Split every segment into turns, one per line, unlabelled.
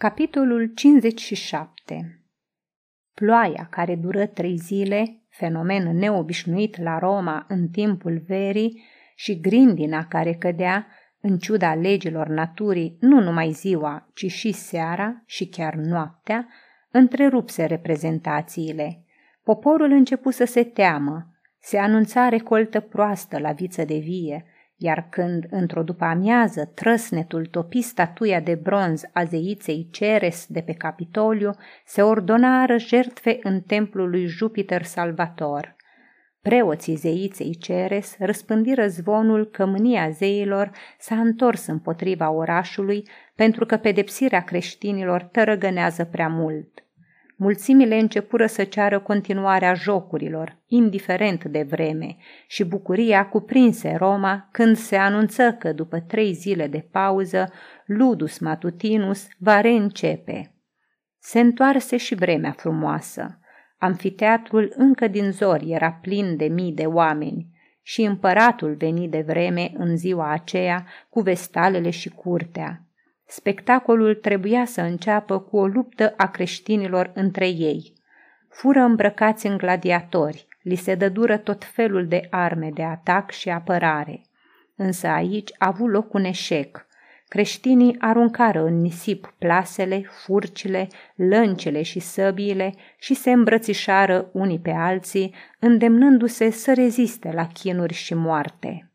Capitolul 57 Ploaia care dură trei zile, fenomen neobișnuit la Roma în timpul verii, și grindina care cădea, în ciuda legilor naturii, nu numai ziua, ci și seara și chiar noaptea, întrerupse reprezentațiile. Poporul începu să se teamă, se anunța recoltă proastă la viță de vie, iar când, într-o după-amiază, trăsnetul topi statuia de bronz a zeiței Ceres de pe Capitoliu, se ordonară jertfe în templul lui Jupiter Salvator. Preoții zeiței Ceres răspândiră zvonul că mânia zeilor s-a întors împotriva orașului pentru că pedepsirea creștinilor tărăgănează prea mult. Mulțimile începură să ceară continuarea jocurilor, indiferent de vreme, și bucuria cuprinse Roma când se anunță că după trei zile de pauză, Ludus Matutinus va reîncepe. Se întoarse și vremea frumoasă. Amfiteatrul încă din zori era plin de mii de oameni și împăratul veni de vreme în ziua aceea cu vestalele și curtea. Spectacolul trebuia să înceapă cu o luptă a creștinilor între ei. Fură îmbrăcați în gladiatori, li se dădură tot felul de arme de atac și apărare. Însă aici a avut loc un eșec. Creștinii aruncară în nisip plasele, furcile, lăncele și săbiile și se îmbrățișară unii pe alții, îndemnându-se să reziste la chinuri și moarte.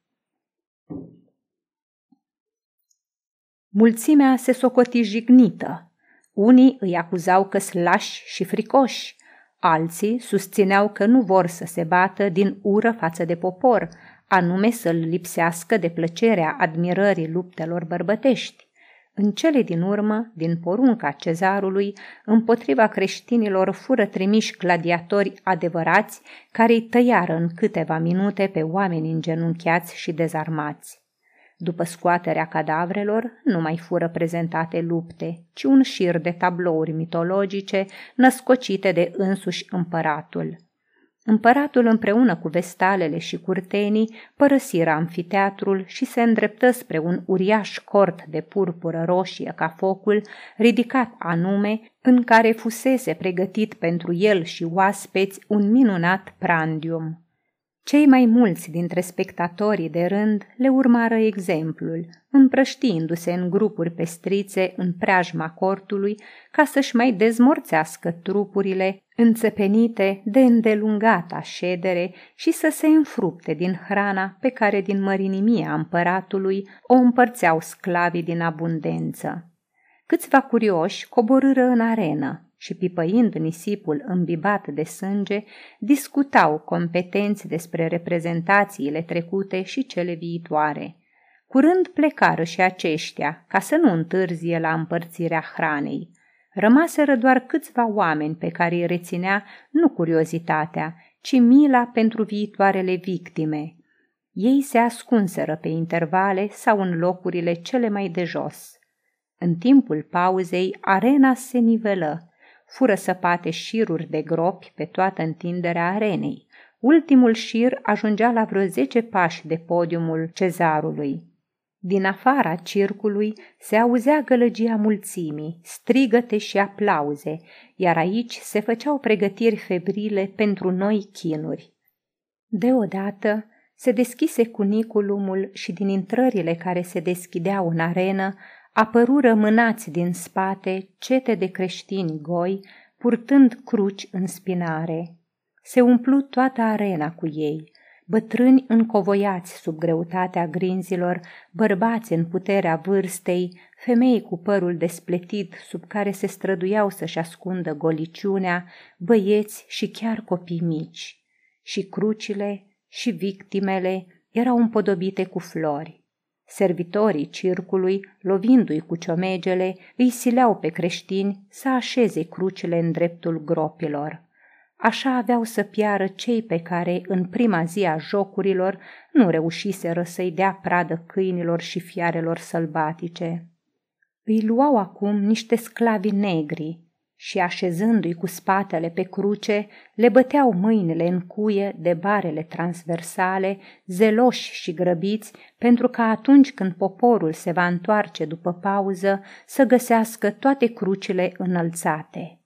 Mulțimea se socoti jignită. Unii îi acuzau că slași și fricoși, alții susțineau că nu vor să se bată din ură față de popor, anume să-l lipsească de plăcerea admirării luptelor bărbătești. În cele din urmă, din porunca cezarului, împotriva creștinilor fură trimiși gladiatori adevărați care îi tăiară în câteva minute pe oameni îngenunchiați și dezarmați. După scoaterea cadavrelor, nu mai fură prezentate lupte, ci un șir de tablouri mitologice născocite de însuși împăratul. Împăratul împreună cu vestalele și curtenii părăsiră amfiteatrul și se îndreptă spre un uriaș cort de purpură roșie ca focul, ridicat anume, în care fusese pregătit pentru el și oaspeți un minunat prandium. Cei mai mulți dintre spectatorii de rând le urmară exemplul, împrăștiindu-se în grupuri pestrițe în preajma cortului ca să-și mai dezmorțească trupurile înțepenite de îndelungata ședere și să se înfrupte din hrana pe care din mărinimia împăratului o împărțeau sclavii din abundență. Câțiva curioși coborâră în arenă, și pipăind nisipul îmbibat de sânge, discutau competenți despre reprezentațiile trecute și cele viitoare. Curând plecară și aceștia, ca să nu întârzie la împărțirea hranei. Rămaseră doar câțiva oameni pe care îi reținea nu curiozitatea, ci mila pentru viitoarele victime. Ei se ascunseră pe intervale sau în locurile cele mai de jos. În timpul pauzei, arena se nivelă, fură săpate șiruri de gropi pe toată întinderea arenei. Ultimul șir ajungea la vreo zece pași de podiumul cezarului. Din afara circului se auzea gălăgia mulțimii, strigăte și aplauze, iar aici se făceau pregătiri febrile pentru noi chinuri. Deodată se deschise cuniculumul și din intrările care se deschideau în arenă apărură mânați din spate cete de creștini goi, purtând cruci în spinare. Se umplu toată arena cu ei, bătrâni încovoiați sub greutatea grinzilor, bărbați în puterea vârstei, femei cu părul despletit sub care se străduiau să-și ascundă goliciunea, băieți și chiar copii mici. Și crucile și victimele erau împodobite cu flori. Servitorii circului, lovindu-i cu ciomegele, îi sileau pe creștini să așeze crucile în dreptul gropilor. Așa aveau să piară cei pe care, în prima zi a jocurilor, nu reușiseră să-i dea pradă câinilor și fiarelor sălbatice. Îi luau acum niște sclavi negri, și așezându-i cu spatele pe cruce, le băteau mâinile în cuie de barele transversale, zeloși și grăbiți, pentru că atunci când poporul se va întoarce după pauză, să găsească toate crucile înălțate.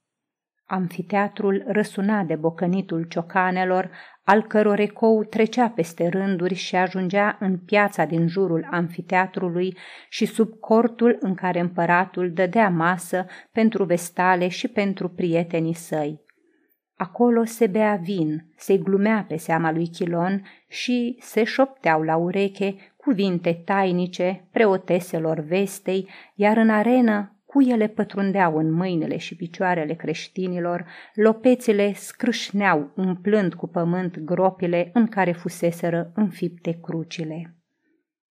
Amfiteatrul răsuna de bocănitul ciocanelor, al căror ecou trecea peste rânduri și ajungea în piața din jurul amfiteatrului și sub cortul în care împăratul dădea masă pentru vestale și pentru prietenii săi. Acolo se bea vin, se glumea pe seama lui Chilon și se șopteau la ureche cuvinte tainice preoteselor vestei, iar în arenă Cuiele pătrundeau în mâinile și picioarele creștinilor, lopețile scrâșneau umplând cu pământ gropile în care fuseseră înfipte crucile.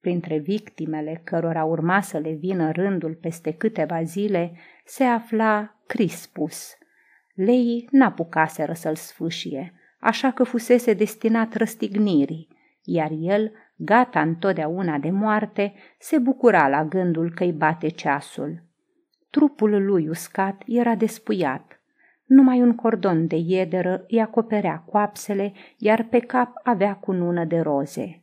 Printre victimele cărora urma să le vină rândul peste câteva zile, se afla Crispus. Leii n-apucaseră să-l sfâșie, așa că fusese destinat răstignirii, iar el, gata întotdeauna de moarte, se bucura la gândul că-i bate ceasul – Trupul lui uscat era despuiat. Numai un cordon de iederă îi acoperea coapsele, iar pe cap avea cunună de roze.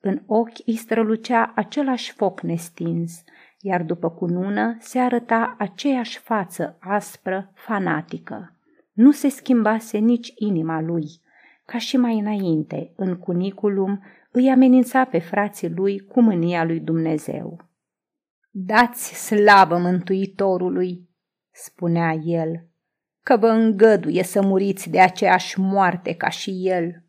În ochi îi strălucea același foc nestins, iar după cunună se arăta aceeași față aspră, fanatică. Nu se schimbase nici inima lui. Ca și mai înainte, în cuniculum, îi amenința pe frații lui cu mânia lui Dumnezeu. Dați slavă Mântuitorului, spunea el, că vă îngăduie să muriți de aceeași moarte ca și el.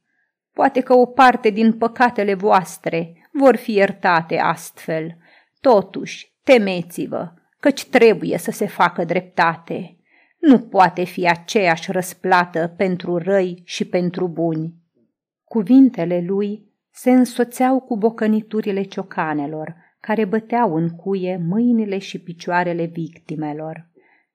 Poate că o parte din păcatele voastre vor fi iertate astfel. Totuși, temeți-vă, căci trebuie să se facă dreptate. Nu poate fi aceeași răsplată pentru răi și pentru buni. Cuvintele lui se însoțeau cu bocăniturile ciocanelor, care băteau în cuie mâinile și picioarele victimelor.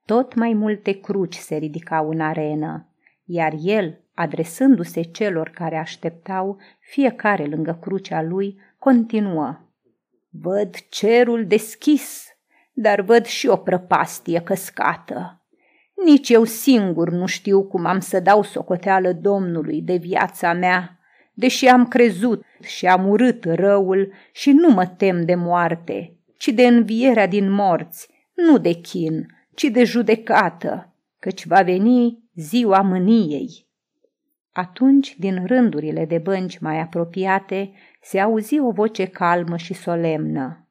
Tot mai multe cruci se ridicau în arenă, iar el, adresându-se celor care așteptau, fiecare lângă crucea lui, continuă. Văd cerul deschis, dar văd și o prăpastie căscată. Nici eu singur nu știu cum am să dau socoteală Domnului de viața mea deși am crezut și am urât răul și nu mă tem de moarte, ci de învierea din morți, nu de chin, ci de judecată, căci va veni ziua mâniei. Atunci, din rândurile de bănci mai apropiate, se auzi o voce calmă și solemnă.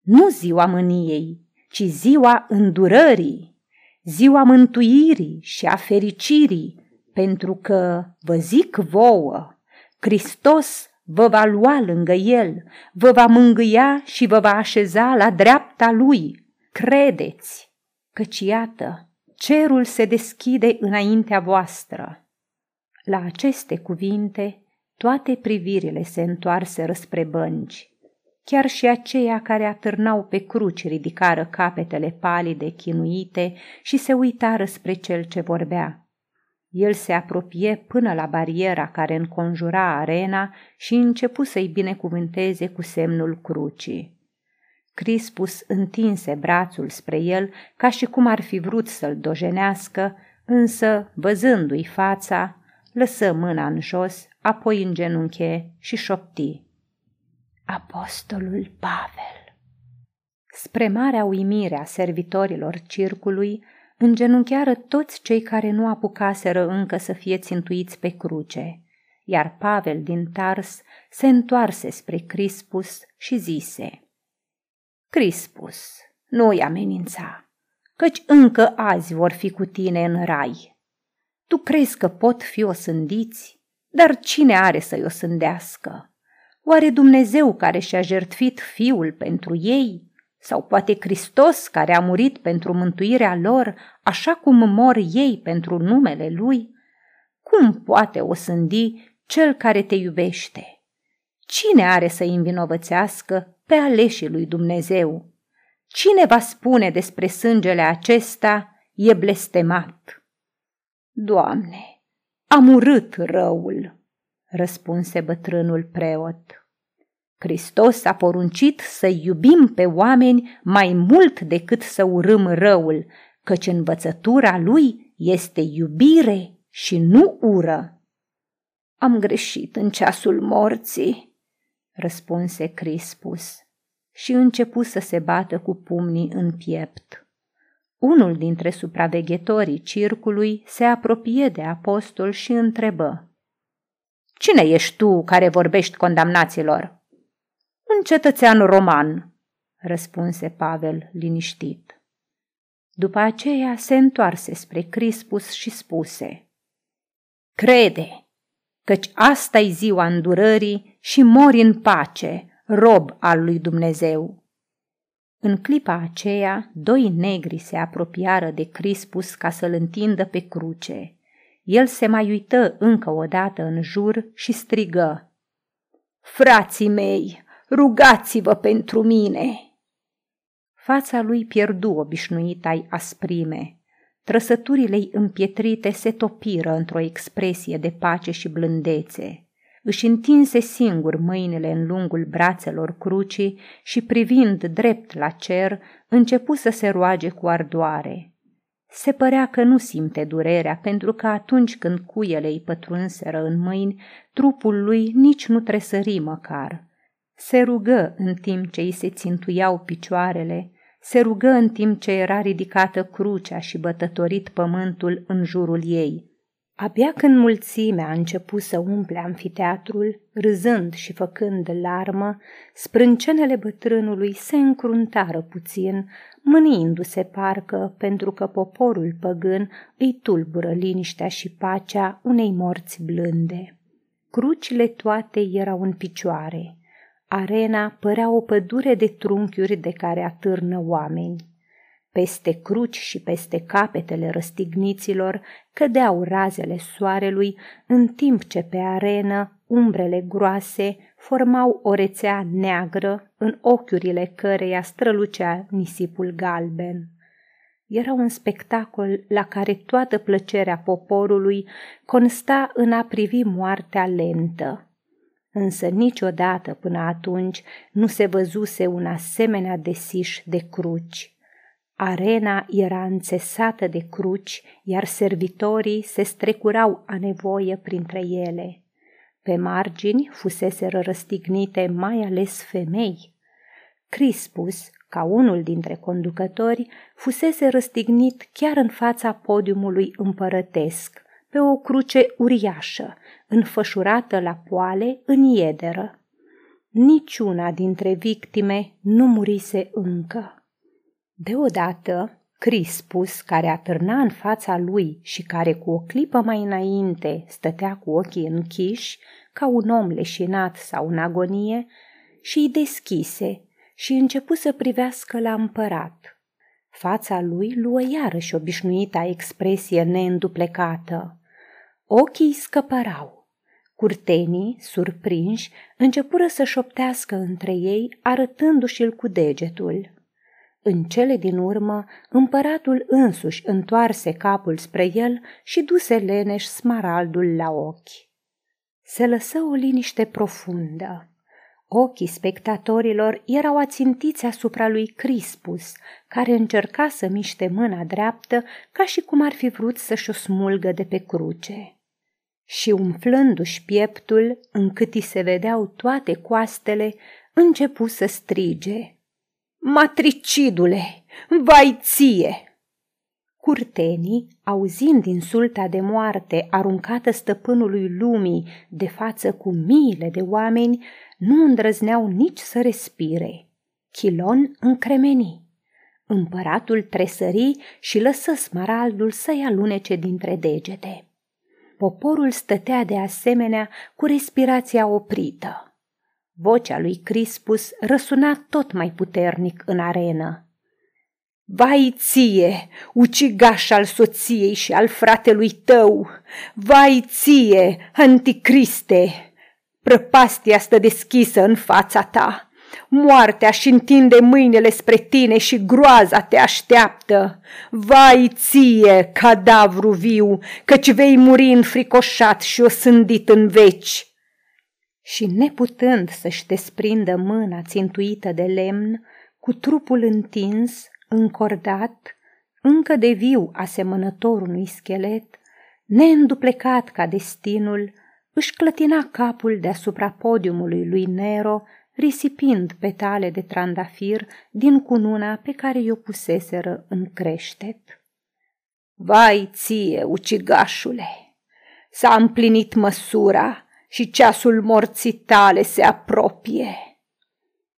Nu ziua mâniei, ci ziua îndurării, ziua mântuirii și a fericirii, pentru că, vă zic vouă, Hristos vă va lua lângă el, vă va mângâia și vă va așeza la dreapta lui. Credeți, căci iată, cerul se deschide înaintea voastră. La aceste cuvinte, toate privirile se întoarseră spre bănci. Chiar și aceia care atârnau pe cruci ridicară capetele palide, chinuite și se uitară spre cel ce vorbea. El se apropie până la bariera care înconjura arena și începu să-i binecuvânteze cu semnul crucii. Crispus întinse brațul spre el ca și cum ar fi vrut să-l dojenească, însă, văzându-i fața, lăsă mâna în jos, apoi în genunche și șopti. Apostolul Pavel Spre marea uimire a servitorilor circului, îngenunchiară toți cei care nu apucaseră încă să fie țintuiți pe cruce, iar Pavel din Tars se întoarse spre Crispus și zise, Crispus, nu-i amenința, căci încă azi vor fi cu tine în rai. Tu crezi că pot fi osândiți? Dar cine are să-i osândească? Oare Dumnezeu care și-a jertfit fiul pentru ei sau poate Hristos care a murit pentru mântuirea lor, așa cum mor ei pentru numele Lui? Cum poate o sândi cel care te iubește? Cine are să-i învinovățească pe aleșii lui Dumnezeu? Cine va spune despre sângele acesta e blestemat? Doamne, am urât răul, răspunse bătrânul preot. Hristos a poruncit să iubim pe oameni mai mult decât să urâm răul, căci învățătura lui este iubire și nu ură. Am greșit în ceasul morții, răspunse Crispus și începu să se bată cu pumnii în piept. Unul dintre supraveghetorii circului se apropie de apostol și întrebă. Cine ești tu care vorbești condamnaților? Un cetățean roman, răspunse Pavel liniștit. După aceea se întoarse spre Crispus și spuse, Crede, căci asta e ziua îndurării și mori în pace, rob al lui Dumnezeu. În clipa aceea, doi negri se apropiară de Crispus ca să-l întindă pe cruce. El se mai uită încă o dată în jur și strigă. Frații mei, rugați-vă pentru mine! Fața lui pierdu obișnuita asprime. Trăsăturile împietrite se topiră într-o expresie de pace și blândețe. Își întinse singur mâinile în lungul brațelor crucii și privind drept la cer, începu să se roage cu ardoare. Se părea că nu simte durerea, pentru că atunci când cuiele îi pătrunseră în mâini, trupul lui nici nu tresări măcar. Se rugă în timp ce îi se țintuiau picioarele, se rugă în timp ce era ridicată crucea și bătătorit pământul în jurul ei. Abia când mulțimea a început să umple amfiteatrul, râzând și făcând larmă, sprâncenele bătrânului se încruntară puțin, mâniindu-se parcă pentru că poporul păgân îi tulbură liniștea și pacea unei morți blânde. Crucile toate erau în picioare. Arena părea o pădure de trunchiuri de care atârnă oameni. Peste cruci și peste capetele răstigniților cădeau razele soarelui, în timp ce pe arenă umbrele groase formau o rețea neagră în ochiurile căreia strălucea nisipul galben. Era un spectacol la care toată plăcerea poporului consta în a privi moartea lentă. Însă niciodată până atunci nu se văzuse un asemenea desiș de cruci. Arena era înțesată de cruci, iar servitorii se strecurau a nevoie printre ele. Pe margini fuseseră răstignite mai ales femei. Crispus, ca unul dintre conducători, fusese răstignit chiar în fața podiumului împărătesc, pe o cruce uriașă, înfășurată la poale în iederă. Niciuna dintre victime nu murise încă. Deodată, Crispus, care atârna în fața lui și care cu o clipă mai înainte stătea cu ochii închiși, ca un om leșinat sau în agonie, și îi deschise și începu să privească la împărat. Fața lui luă iarăși obișnuita expresie neînduplecată. Ochii scăpărau. Curtenii, surprinși, începură să șoptească între ei, arătându-și-l cu degetul. În cele din urmă, împăratul însuși întoarse capul spre el și duse leneș smaraldul la ochi. Se lăsă o liniște profundă. Ochii spectatorilor erau ațintiți asupra lui Crispus, care încerca să miște mâna dreaptă ca și cum ar fi vrut să-și o smulgă de pe cruce. Și umflându-și pieptul, încât îi se vedeau toate coastele, începu să strige – Matricidule, vai ție! Curtenii, auzind insulta de moarte aruncată stăpânului lumii de față cu miile de oameni, nu îndrăzneau nici să respire. Chilon încremeni. Împăratul tresări și lăsă smaraldul să-i alunece dintre degete. Poporul stătea de asemenea cu respirația oprită. Vocea lui Crispus răsuna tot mai puternic în arenă. Vai ție, ucigaș al soției și al fratelui tău! Vai ție, anticriste! Prăpastia stă deschisă în fața ta. Moartea și întinde mâinile spre tine și groaza te așteaptă. Vai ție, cadavru viu, căci vei muri înfricoșat și osândit în veci și neputând să-și desprindă mâna țintuită de lemn, cu trupul întins, încordat, încă de viu asemănător unui schelet, neînduplecat ca destinul, își clătina capul deasupra podiumului lui Nero, risipind petale de trandafir din cununa pe care i-o puseseră în creștet. Vai ție, ucigașule! S-a împlinit măsura și ceasul morții tale se apropie.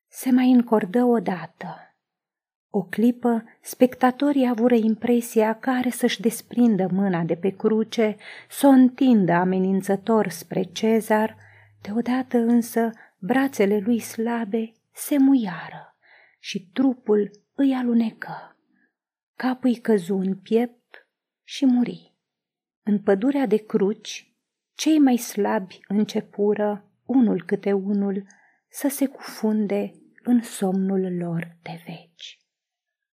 Se mai încordă odată. O clipă, spectatorii avură impresia care să-și desprindă mâna de pe cruce, să o întindă amenințător spre Cezar, deodată însă brațele lui slabe se muiară și trupul îi alunecă. Capul îi căzu în piept și muri. În pădurea de cruci, cei mai slabi începură, unul câte unul, să se cufunde în somnul lor de veci.